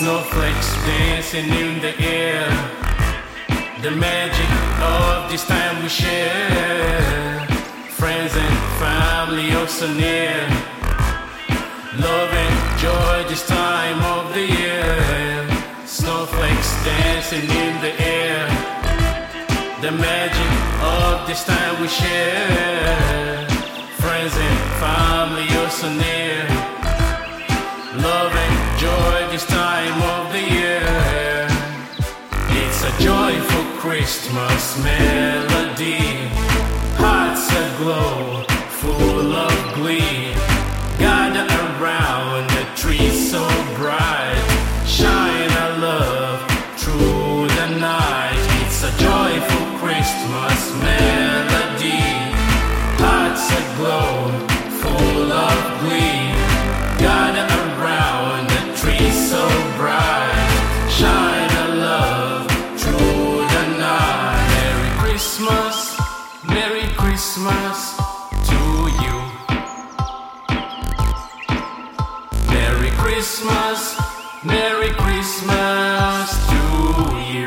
Snowflakes dancing in the air. The magic of this time we share. Friends and family also near. Love and joy this time of the year. Snowflakes dancing in the air. The magic of this time we share. Friends and Love joy this time of the year. It's a joyful Christmas melody. Hearts aglow, full of glee. Gather around the tree so bright. Shine our love through the night. It's a joyful Christmas melody. Hearts aglow, Christmas to you. Merry Christmas, Merry Christmas to you.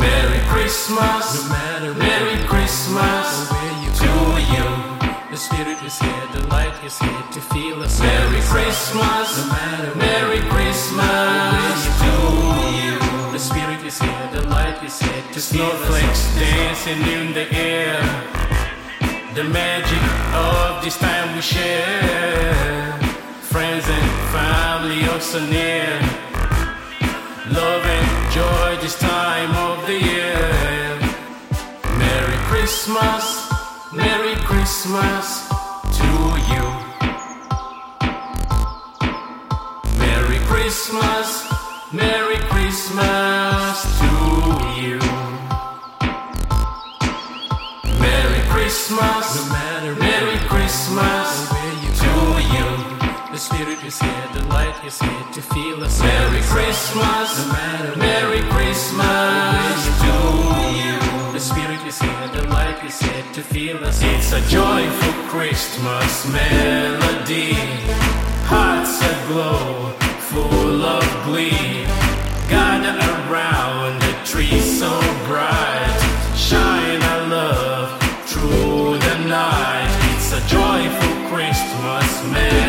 Merry Christmas, No matter Merry Christmas you to go, you. the spirit is here, the light is here to feel us. Merry Christmas, No matter Merry Christmas Snowflakes dancing in the air. The magic of this time we share. Friends and family also near. Love and joy this time of the year. Merry Christmas, Merry Christmas to you. Merry Christmas, Merry Christmas Christmas, No matter Merry Christmas where you to you. the spirit is here, the light is here to feel us. Merry Christmas, No matter Merry Christmas to you. The spirit is here, the light is here to feel us. It's a joyful Christmas melody. Hearts aglow, full of glee. a joyful Christmas, man.